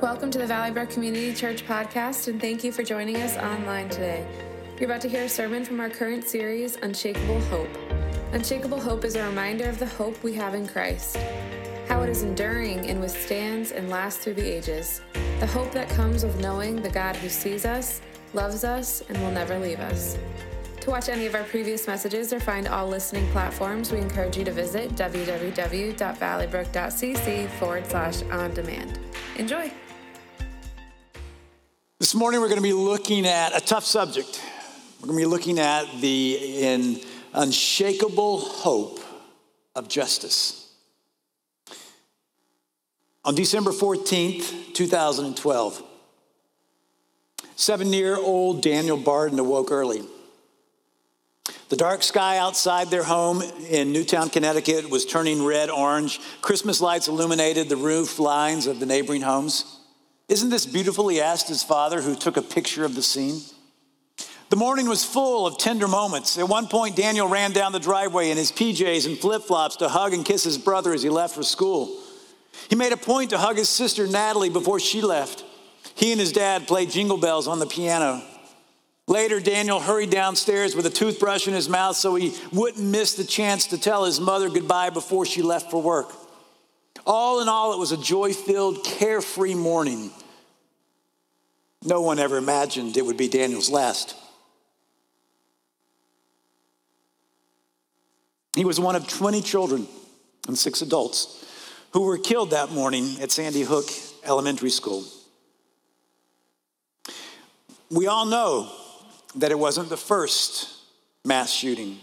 Welcome to the Valley Brook Community Church podcast, and thank you for joining us online today. You're about to hear a sermon from our current series, Unshakable Hope. Unshakable Hope is a reminder of the hope we have in Christ, how it is enduring and withstands and lasts through the ages, the hope that comes with knowing the God who sees us, loves us, and will never leave us. To watch any of our previous messages or find all listening platforms, we encourage you to visit www.valleybrook.cc forward slash on demand. Enjoy. This morning, we're going to be looking at a tough subject. We're going to be looking at the unshakable hope of justice. On December 14th, 2012, seven year old Daniel Barden awoke early. The dark sky outside their home in Newtown, Connecticut was turning red orange. Christmas lights illuminated the roof lines of the neighboring homes. Isn't this beautiful? He asked his father, who took a picture of the scene. The morning was full of tender moments. At one point, Daniel ran down the driveway in his PJs and flip flops to hug and kiss his brother as he left for school. He made a point to hug his sister Natalie before she left. He and his dad played jingle bells on the piano. Later, Daniel hurried downstairs with a toothbrush in his mouth so he wouldn't miss the chance to tell his mother goodbye before she left for work. All in all, it was a joy filled, carefree morning. No one ever imagined it would be Daniel's last. He was one of 20 children and six adults who were killed that morning at Sandy Hook Elementary School. We all know that it wasn't the first mass shooting,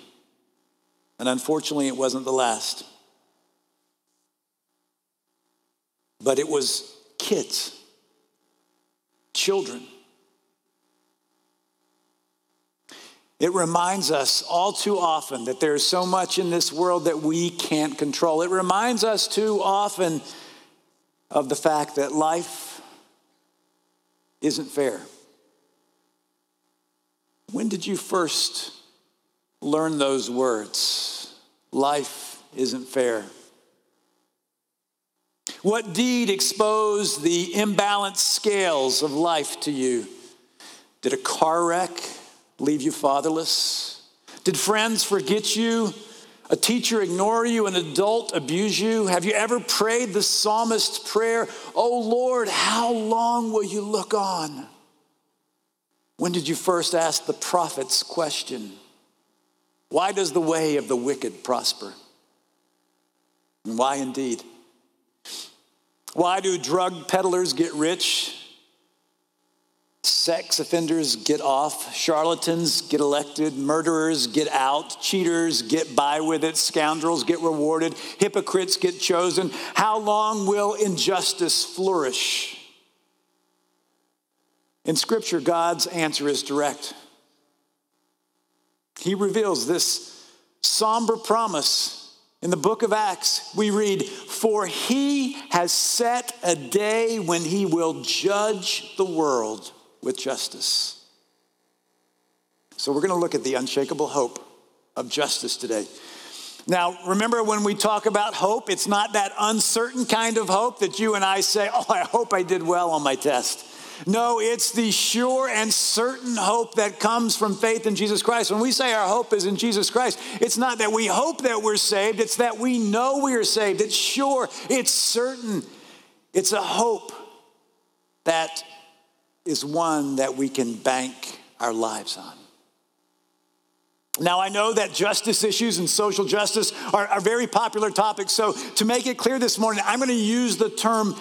and unfortunately, it wasn't the last. But it was kids children. It reminds us all too often that there's so much in this world that we can't control. It reminds us too often of the fact that life isn't fair. When did you first learn those words? Life isn't fair. What deed exposed the imbalanced scales of life to you? Did a car wreck leave you fatherless? Did friends forget you? A teacher ignore you? An adult abuse you? Have you ever prayed the psalmist's prayer, Oh Lord, how long will you look on? When did you first ask the prophet's question? Why does the way of the wicked prosper? And why indeed? Why do drug peddlers get rich? Sex offenders get off, charlatans get elected, murderers get out, cheaters get by with it, scoundrels get rewarded, hypocrites get chosen. How long will injustice flourish? In Scripture, God's answer is direct. He reveals this somber promise in the book of Acts, we read, For he has set a day when he will judge the world with justice. So we're going to look at the unshakable hope of justice today. Now, remember when we talk about hope, it's not that uncertain kind of hope that you and I say, Oh, I hope I did well on my test. No, it's the sure and certain hope that comes from faith in Jesus Christ. When we say our hope is in Jesus Christ, it's not that we hope that we're saved, it's that we know we are saved. It's sure, it's certain. It's a hope that is one that we can bank our lives on. Now, I know that justice issues and social justice are, are very popular topics. So, to make it clear this morning, I'm going to use the term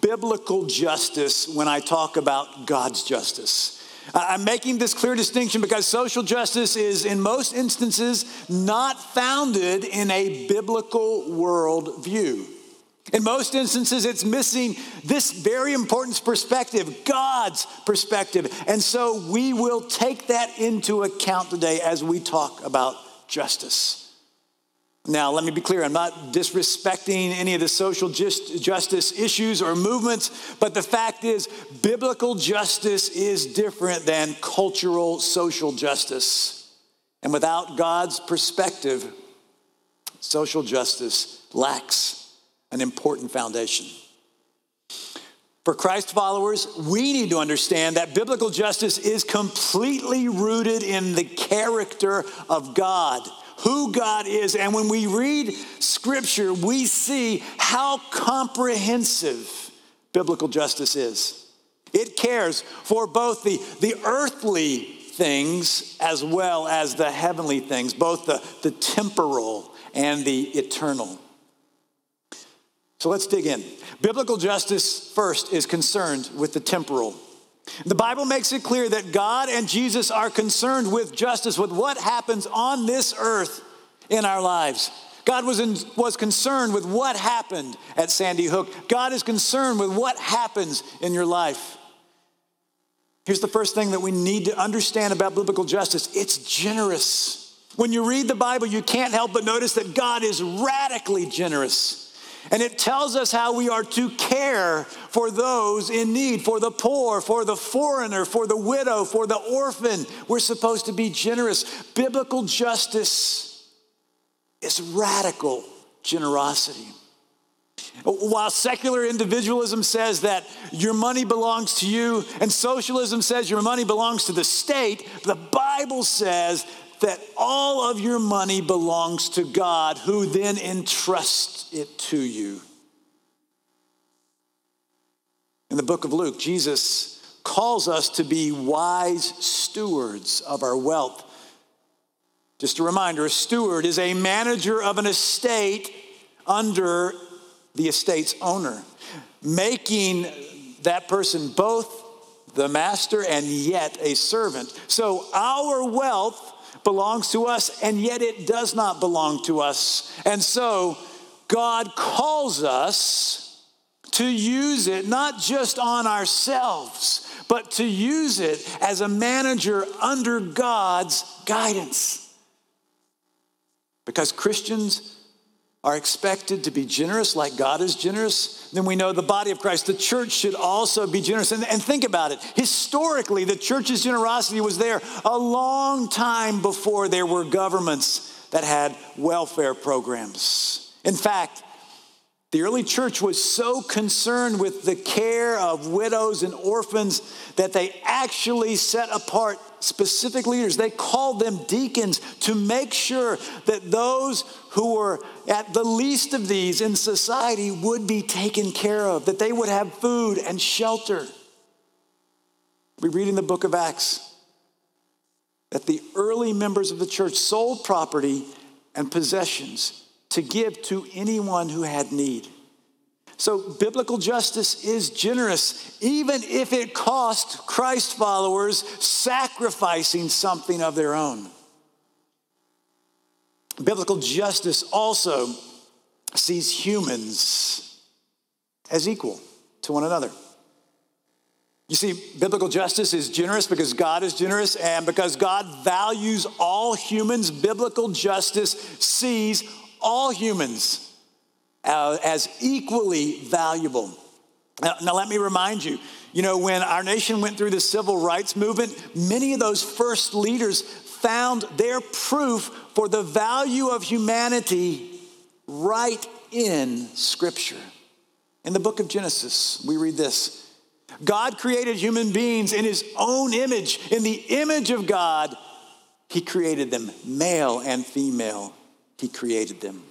biblical justice when I talk about God's justice. I'm making this clear distinction because social justice is, in most instances, not founded in a biblical worldview. In most instances, it's missing this very important perspective, God's perspective. And so we will take that into account today as we talk about justice. Now, let me be clear, I'm not disrespecting any of the social just, justice issues or movements, but the fact is, biblical justice is different than cultural social justice. And without God's perspective, social justice lacks an important foundation. For Christ followers, we need to understand that biblical justice is completely rooted in the character of God, who God is. And when we read scripture, we see how comprehensive biblical justice is. It cares for both the, the earthly things as well as the heavenly things, both the, the temporal and the eternal. So let's dig in. Biblical justice, first, is concerned with the temporal. The Bible makes it clear that God and Jesus are concerned with justice, with what happens on this earth in our lives. God was, in, was concerned with what happened at Sandy Hook. God is concerned with what happens in your life. Here's the first thing that we need to understand about biblical justice it's generous. When you read the Bible, you can't help but notice that God is radically generous. And it tells us how we are to care for those in need, for the poor, for the foreigner, for the widow, for the orphan. We're supposed to be generous. Biblical justice is radical generosity. While secular individualism says that your money belongs to you and socialism says your money belongs to the state, the Bible says that all of your money belongs to God, who then entrusts it to you. In the book of Luke, Jesus calls us to be wise stewards of our wealth. Just a reminder a steward is a manager of an estate under the estate's owner, making that person both the master and yet a servant. So our wealth belongs to us, and yet it does not belong to us. And so God calls us to use it not just on ourselves, but to use it as a manager under God's guidance. Because Christians are expected to be generous like God is generous, then we know the body of Christ, the church, should also be generous. And, and, think about it. Historically, the church's generosity was there a long time before there were governments that had welfare programs. In fact, the early church was so concerned with the care of widows and orphans that they actually set apart specific leaders. They called them deacons to make sure that those who were at the least of these in society would be taken care of, that they would have food and shelter. We read in the book of Acts that the early members of the church sold property and possessions to give to anyone who had need. So, biblical justice is generous, even if it costs Christ followers sacrificing something of their own. Biblical justice also sees humans as equal to one another. You see, biblical justice is generous because God is generous, and because God values all humans, biblical justice sees all humans uh, as equally valuable. Now, now, let me remind you you know, when our nation went through the civil rights movement, many of those first leaders found their proof for the value of humanity right in Scripture. In the book of Genesis, we read this God created human beings in his own image. In the image of God, he created them, male and female, he created them.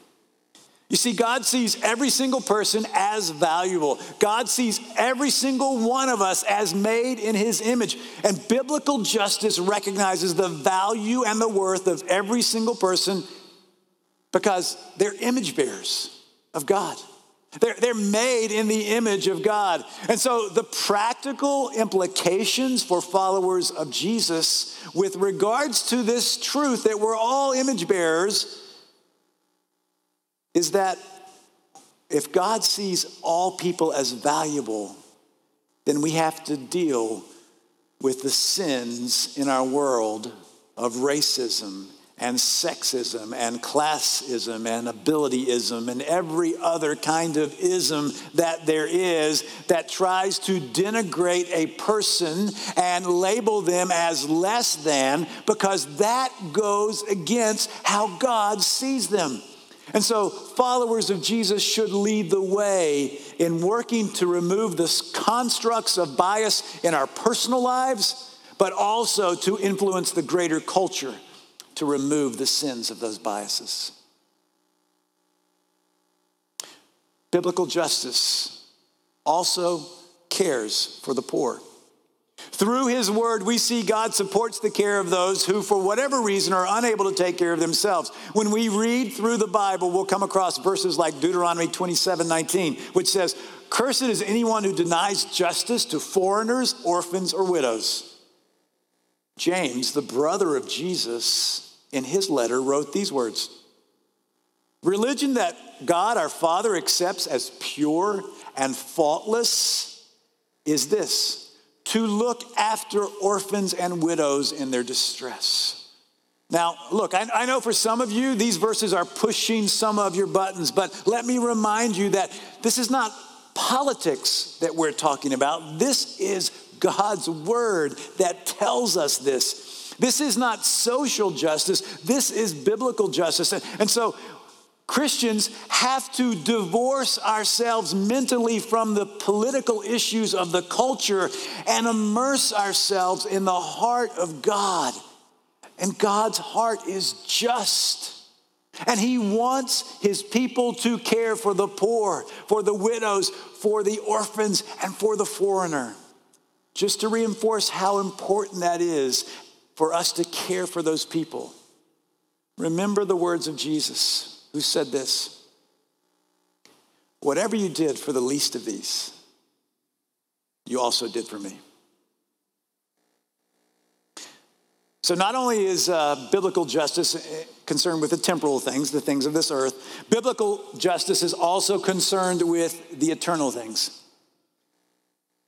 You see, God sees every single person as valuable. God sees every single one of us as made in his image. And biblical justice recognizes the value and the worth of every single person because they're image bearers of God. They're, they're made in the image of God. And so the practical implications for followers of Jesus with regards to this truth that we're all image bearers is that if God sees all people as valuable, then we have to deal with the sins in our world of racism and sexism and classism and abilityism and every other kind of ism that there is that tries to denigrate a person and label them as less than because that goes against how God sees them. And so, followers of Jesus should lead the way in working to remove the constructs of bias in our personal lives, but also to influence the greater culture to remove the sins of those biases. Biblical justice also cares for the poor. Through his word, we see God supports the care of those who, for whatever reason, are unable to take care of themselves. When we read through the Bible, we'll come across verses like Deuteronomy 27 19, which says, Cursed is anyone who denies justice to foreigners, orphans, or widows. James, the brother of Jesus, in his letter wrote these words Religion that God our Father accepts as pure and faultless is this to look after orphans and widows in their distress. Now, look, I, I, know for some of you, these verses are pushing some of your buttons, but let me remind you that this is not politics that we're talking about. This is God's word that tells us this. This is not social justice, this is biblical justice. And, and so Christians have to divorce ourselves mentally from the political issues of the culture and immerse ourselves in the heart of God. And God's heart is just. And He wants His people to care for the poor, for the widows, for the orphans, and for the foreigner. Just to reinforce how important that is for us to care for those people. Remember the words of Jesus who said this Whatever you did for the least of these, you also did for me. So, not only is uh, biblical justice uh, concerned with the temporal things, the things of this earth, biblical justice is also concerned with the eternal things.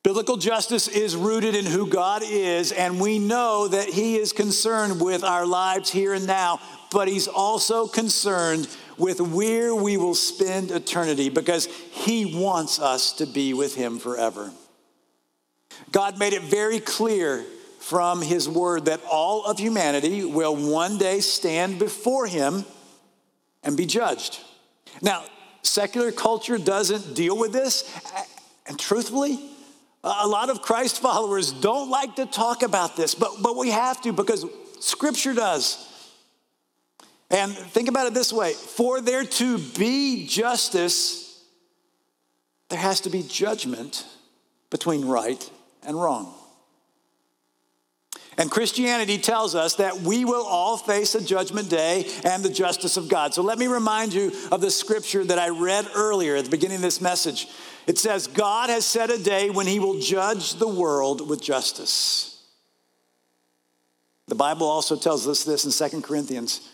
Biblical justice is rooted in who God is, and we know that He is concerned with our lives here and now, but He's also concerned with where we will spend eternity because He wants us to be with Him forever. God made it very clear from His Word that all of humanity will one day stand before Him and be judged. Now, secular culture doesn't deal with this, and truthfully, a lot of Christ followers don't like to talk about this, but, but we have to because Scripture does. And think about it this way for there to be justice, there has to be judgment between right and wrong. And Christianity tells us that we will all face a judgment day and the justice of God. So let me remind you of the scripture that I read earlier at the beginning of this message. It says, God has set a day when he will judge the world with justice. The Bible also tells us this in 2 Corinthians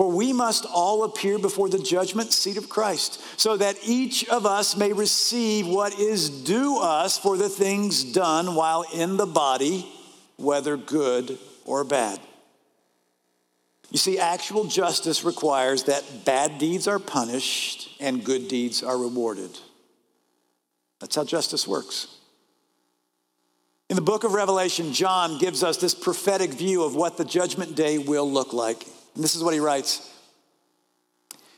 for we must all appear before the judgment seat of Christ, so that each of us may receive what is due us for the things done while in the body, whether good or bad. You see, actual justice requires that bad deeds are punished and good deeds are rewarded. That's how justice works. In the book of Revelation, John gives us this prophetic view of what the judgment day will look like. And this is what he writes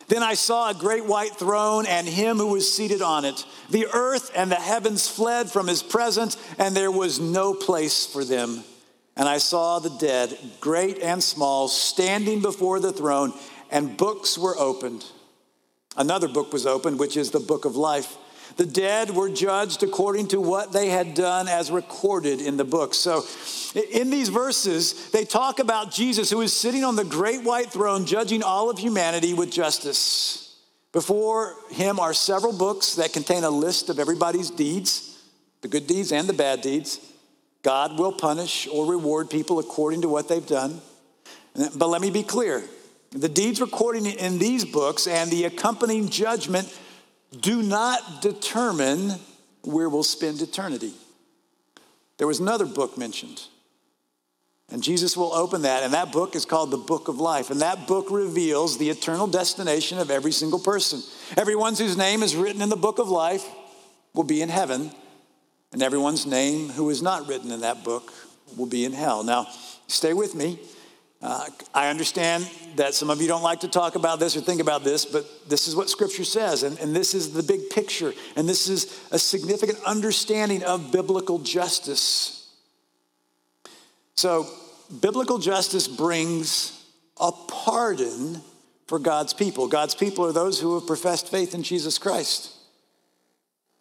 Then I saw a great white throne and him who was seated on it. The earth and the heavens fled from his presence, and there was no place for them. And I saw the dead, great and small, standing before the throne, and books were opened. Another book was opened, which is the book of life. The dead were judged according to what they had done as recorded in the book. So, in these verses, they talk about Jesus who is sitting on the great white throne, judging all of humanity with justice. Before him are several books that contain a list of everybody's deeds, the good deeds and the bad deeds. God will punish or reward people according to what they've done. But let me be clear the deeds recorded in these books and the accompanying judgment do not determine where we'll spend eternity. There was another book mentioned. And Jesus will open that, and that book is called the Book of Life. And that book reveals the eternal destination of every single person. Everyone whose name is written in the Book of Life will be in heaven, and everyone's name who is not written in that book will be in hell. Now, stay with me. Uh, I understand that some of you don't like to talk about this or think about this, but this is what Scripture says, and, and this is the big picture, and this is a significant understanding of biblical justice. So, biblical justice brings a pardon for God's people. God's people are those who have professed faith in Jesus Christ.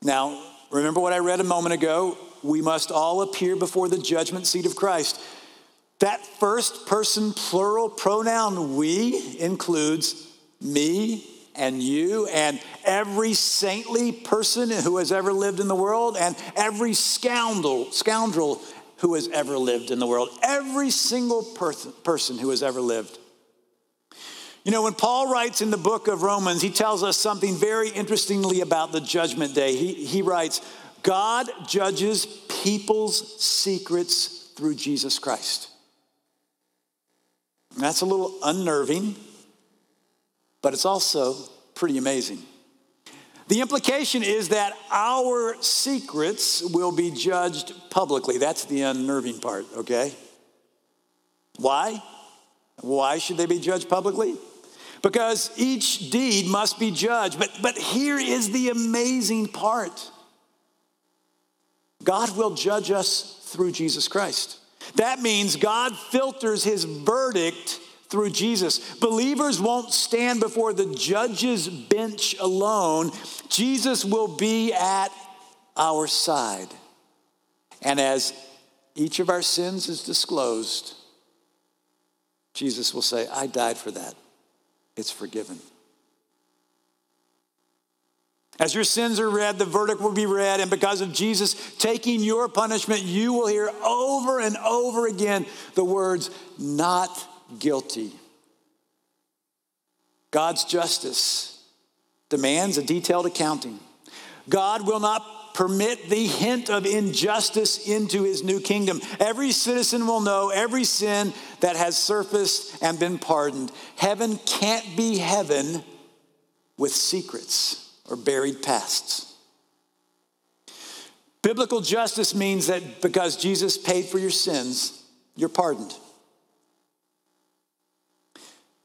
Now, remember what I read a moment ago? We must all appear before the judgment seat of Christ. That first person plural pronoun we includes me and you and every saintly person who has ever lived in the world and every scoundrel scoundrel who has ever lived in the world. Every single person, person who has ever lived. You know when paul writes in the book of romans he tells us something very interestingly about the judgment day. He, he writes god judges people's secrets through jesus christ that's a little unnerving, but it's also pretty amazing. The implication is that our secrets will be judged publicly. That's the unnerving part, okay? Why? Why should they be judged publicly? Because each deed must be judged. But, but here is the amazing part God will judge us through Jesus Christ. That means God filters his verdict through Jesus. Believers won't stand before the judge's bench alone. Jesus will be at our side. And as each of our sins is disclosed, Jesus will say, I died for that. It's forgiven. As your sins are read, the verdict will be read, and because of Jesus taking your punishment, you will hear over and over again the words, not guilty. God's justice demands a detailed accounting. God will not permit the hint of injustice into his new kingdom. Every citizen will know every sin that has surfaced and been pardoned. Heaven can't be heaven with secrets or buried pasts. Biblical justice means that because Jesus paid for your sins, you're pardoned.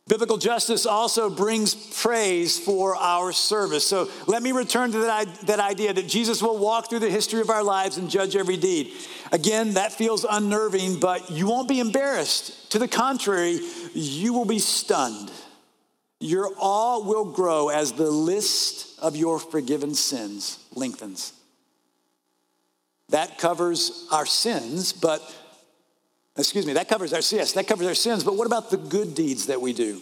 Biblical justice also brings praise for our service. So let me return to that, that idea that Jesus will walk through the history of our lives and judge every deed. Again, that feels unnerving, but you won't be embarrassed. To the contrary, you will be stunned. Your awe will grow as the list of your forgiven sins lengthens. That covers our sins, but, excuse me, that covers our, yes, that covers our sins, but what about the good deeds that we do?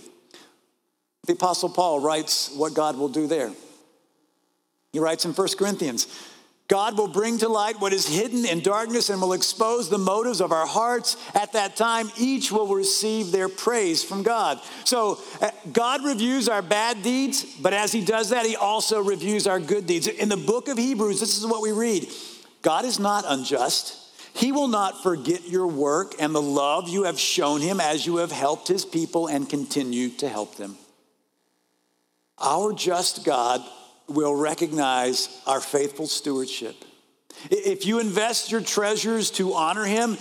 The Apostle Paul writes what God will do there. He writes in 1 Corinthians, God will bring to light what is hidden in darkness and will expose the motives of our hearts. At that time, each will receive their praise from God. So, uh, God reviews our bad deeds, but as He does that, He also reviews our good deeds. In the book of Hebrews, this is what we read God is not unjust. He will not forget your work and the love you have shown Him as you have helped His people and continue to help them. Our just God will recognize our faithful stewardship. If you invest your treasures to honor him,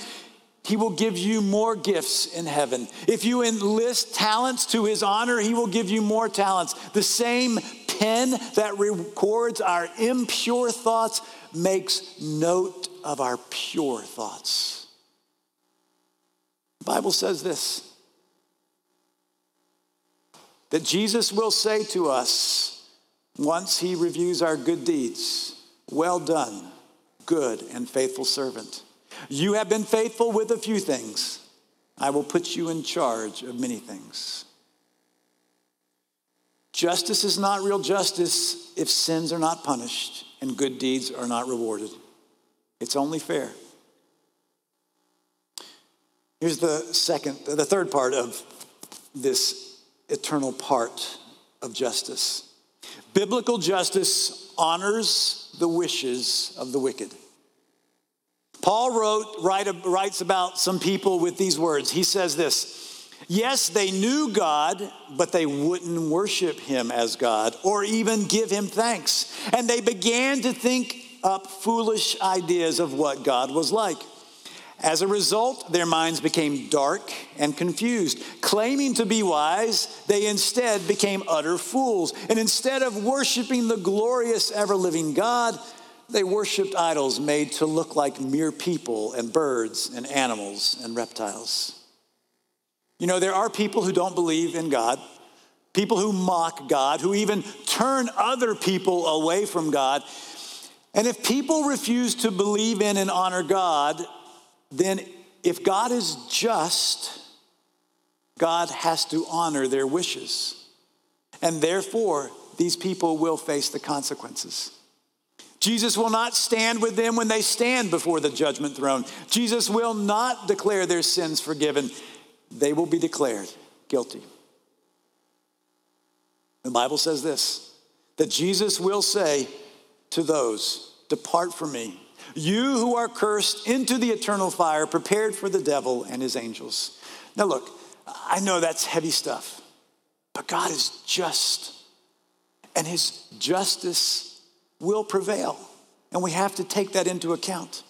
he will give you more gifts in heaven. If you enlist talents to his honor, he will give you more talents. The same pen that records our impure thoughts makes note of our pure thoughts. The Bible says this that Jesus will say to us, once he reviews our good deeds, well done, good and faithful servant. You have been faithful with a few things. I will put you in charge of many things. Justice is not real justice if sins are not punished and good deeds are not rewarded. It's only fair. Here's the second, the third part of this eternal part of justice. Biblical justice honors the wishes of the wicked. Paul wrote, write, writes about some people with these words. He says this Yes, they knew God, but they wouldn't worship him as God or even give him thanks. And they began to think up foolish ideas of what God was like. As a result, their minds became dark and confused. Claiming to be wise, they instead became utter fools. And instead of worshiping the glorious, ever living God, they worshiped idols made to look like mere people and birds and animals and reptiles. You know, there are people who don't believe in God, people who mock God, who even turn other people away from God. And if people refuse to believe in and honor God, then if God is just, God has to honor their wishes. And therefore, these people will face the consequences. Jesus will not stand with them when they stand before the judgment throne. Jesus will not declare their sins forgiven. They will be declared guilty. The Bible says this that Jesus will say to those, Depart from me, you who are cursed into the eternal fire prepared for the devil and his angels. Now, look, I know that's heavy stuff, but God is just, and his justice will prevail. And we have to take that into account.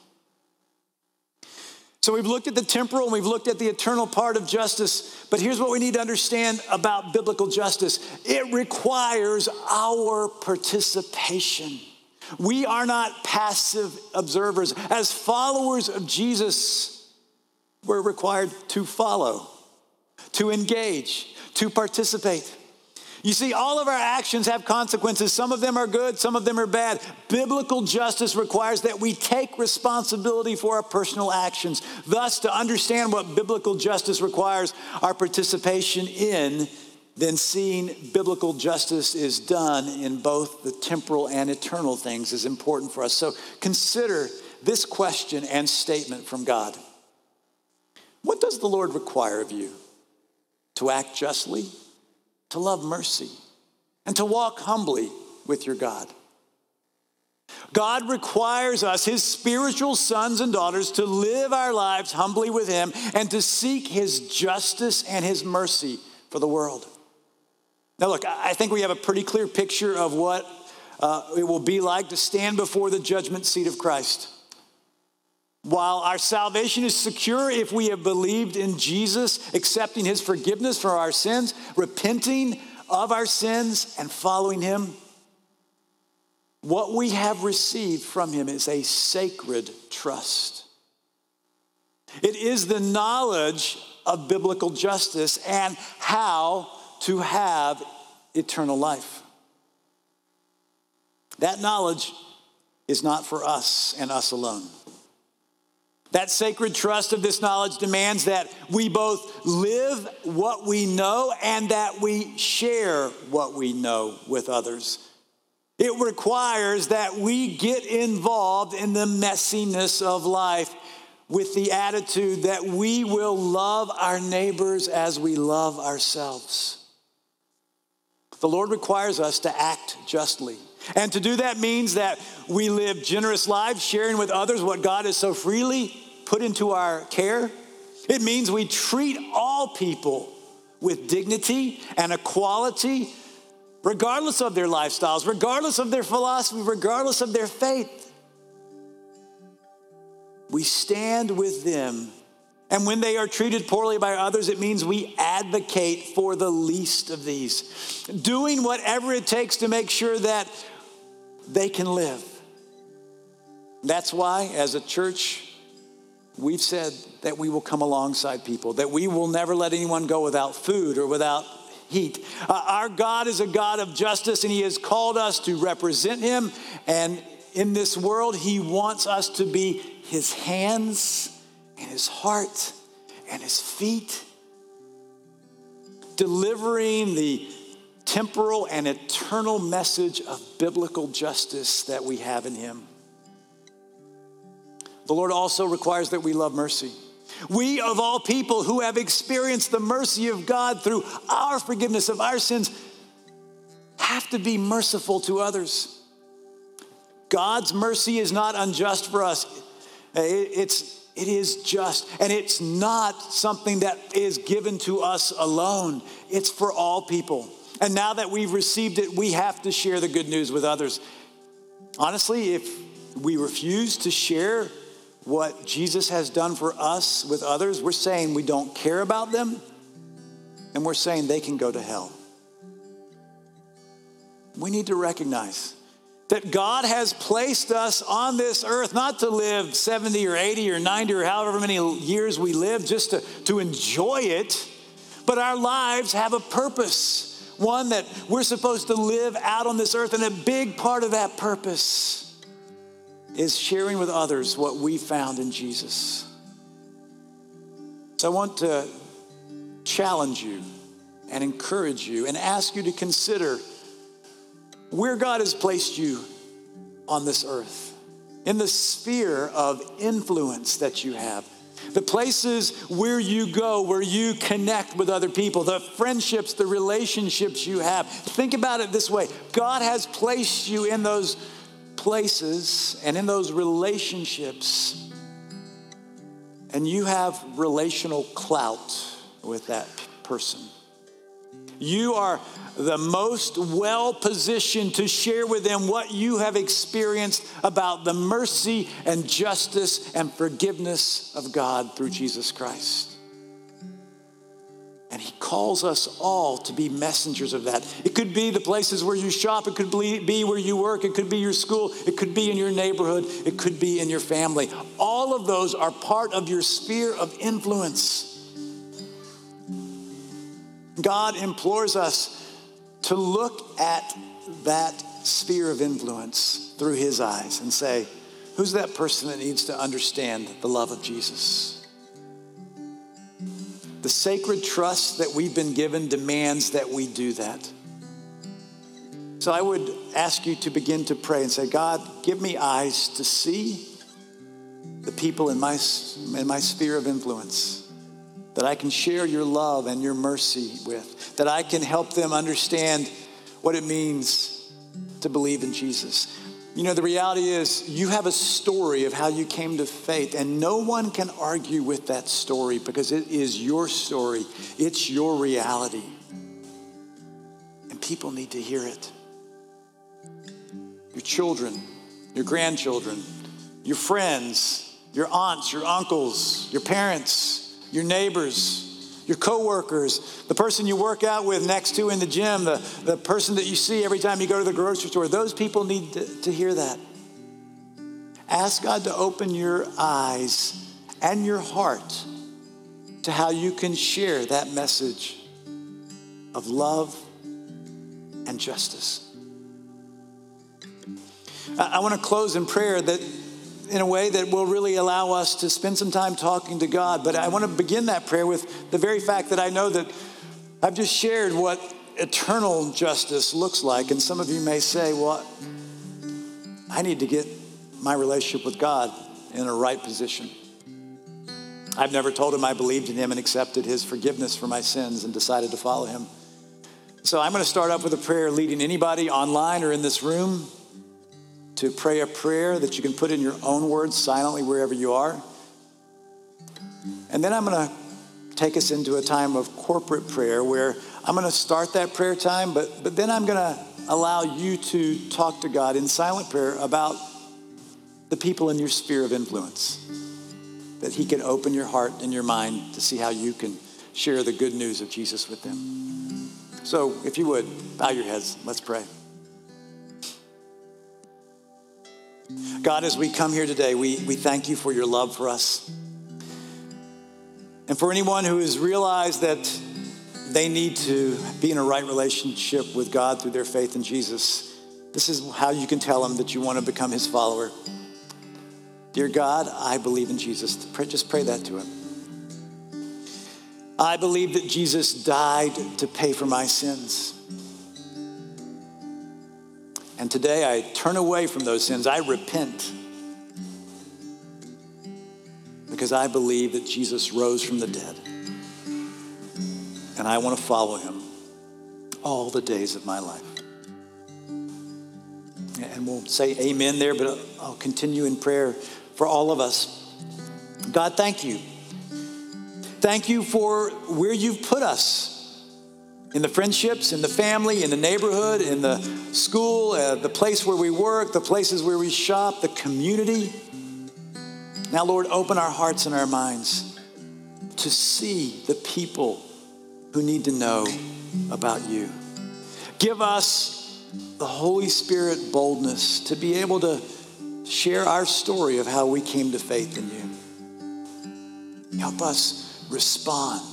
So we've looked at the temporal and we've looked at the eternal part of justice, but here's what we need to understand about biblical justice it requires our participation. We are not passive observers. As followers of Jesus, we're required to follow, to engage, to participate. You see, all of our actions have consequences. Some of them are good, some of them are bad. Biblical justice requires that we take responsibility for our personal actions. Thus, to understand what biblical justice requires our participation in then seeing biblical justice is done in both the temporal and eternal things is important for us. So consider this question and statement from God What does the Lord require of you? To act justly, to love mercy, and to walk humbly with your God. God requires us, his spiritual sons and daughters, to live our lives humbly with him and to seek his justice and his mercy for the world. Now, look, I think we have a pretty clear picture of what uh, it will be like to stand before the judgment seat of Christ. While our salvation is secure if we have believed in Jesus, accepting his forgiveness for our sins, repenting of our sins, and following him, what we have received from him is a sacred trust. It is the knowledge of biblical justice and how to have eternal life. That knowledge is not for us and us alone. That sacred trust of this knowledge demands that we both live what we know and that we share what we know with others. It requires that we get involved in the messiness of life with the attitude that we will love our neighbors as we love ourselves. The Lord requires us to act justly. And to do that means that we live generous lives, sharing with others what God has so freely put into our care. It means we treat all people with dignity and equality, regardless of their lifestyles, regardless of their philosophy, regardless of their faith. We stand with them and when they are treated poorly by others, it means we advocate for the least of these, doing whatever it takes to make sure that they can live. That's why, as a church, we've said that we will come alongside people, that we will never let anyone go without food or without heat. Uh, our God is a God of justice, and He has called us to represent Him. And in this world, He wants us to be His hands and his heart and his feet, delivering the temporal and eternal message of biblical justice that we have in him. The Lord also requires that we love mercy. We, of all people who have experienced the mercy of God through our forgiveness of our sins, have to be merciful to others. God's mercy is not unjust for us, it's it is just, and it's not something that is given to us alone. It's for all people. And now that we've received it, we have to share the good news with others. Honestly, if we refuse to share what Jesus has done for us with others, we're saying we don't care about them, and we're saying they can go to hell. We need to recognize that God has placed us on this earth not to live 70 or 80 or 90 or however many years we live just to, to enjoy it, but our lives have a purpose. One that we're supposed to live out on this earth, and a big part of that purpose is sharing with others what we found in Jesus. So I want to challenge you and encourage you and ask you to consider where God has placed you on this earth, in the sphere of influence that you have, the places where you go, where you connect with other people, the friendships, the relationships you have. Think about it this way God has placed you in those places and in those relationships, and you have relational clout with that person. You are the most well positioned to share with them what you have experienced about the mercy and justice and forgiveness of God through Jesus Christ. And he calls us all to be messengers of that. It could be the places where you shop, it could be where you work, it could be your school, it could be in your neighborhood, it could be in your family. All of those are part of your sphere of influence. God implores us to look at that sphere of influence through his eyes and say, who's that person that needs to understand the love of Jesus? The sacred trust that we've been given demands that we do that. So I would ask you to begin to pray and say, God, give me eyes to see the people in my, in my sphere of influence that I can share your love and your mercy with, that I can help them understand what it means to believe in Jesus. You know, the reality is you have a story of how you came to faith, and no one can argue with that story because it is your story, it's your reality. And people need to hear it. Your children, your grandchildren, your friends, your aunts, your uncles, your parents, your neighbors, your coworkers, the person you work out with next to in the gym, the, the person that you see every time you go to the grocery store, those people need to, to hear that. Ask God to open your eyes and your heart to how you can share that message of love and justice. I, I want to close in prayer that in a way that will really allow us to spend some time talking to God. But I want to begin that prayer with the very fact that I know that I've just shared what eternal justice looks like. And some of you may say, well, I need to get my relationship with God in a right position. I've never told him I believed in him and accepted his forgiveness for my sins and decided to follow him. So I'm going to start off with a prayer leading anybody online or in this room to pray a prayer that you can put in your own words silently wherever you are. And then I'm going to take us into a time of corporate prayer where I'm going to start that prayer time, but, but then I'm going to allow you to talk to God in silent prayer about the people in your sphere of influence. That He can open your heart and your mind to see how you can share the good news of Jesus with them. So, if you would, bow your heads. Let's pray. God, as we come here today, we, we thank you for your love for us. And for anyone who has realized that they need to be in a right relationship with God through their faith in Jesus, this is how you can tell them that you want to become his follower. Dear God, I believe in Jesus. Just pray that to him. I believe that Jesus died to pay for my sins. And today I turn away from those sins. I repent because I believe that Jesus rose from the dead. And I want to follow him all the days of my life. And we'll say amen there, but I'll continue in prayer for all of us. God, thank you. Thank you for where you've put us in the friendships, in the family, in the neighborhood, in the school, uh, the place where we work, the places where we shop, the community. Now, Lord, open our hearts and our minds to see the people who need to know about you. Give us the Holy Spirit boldness to be able to share our story of how we came to faith in you. Help us respond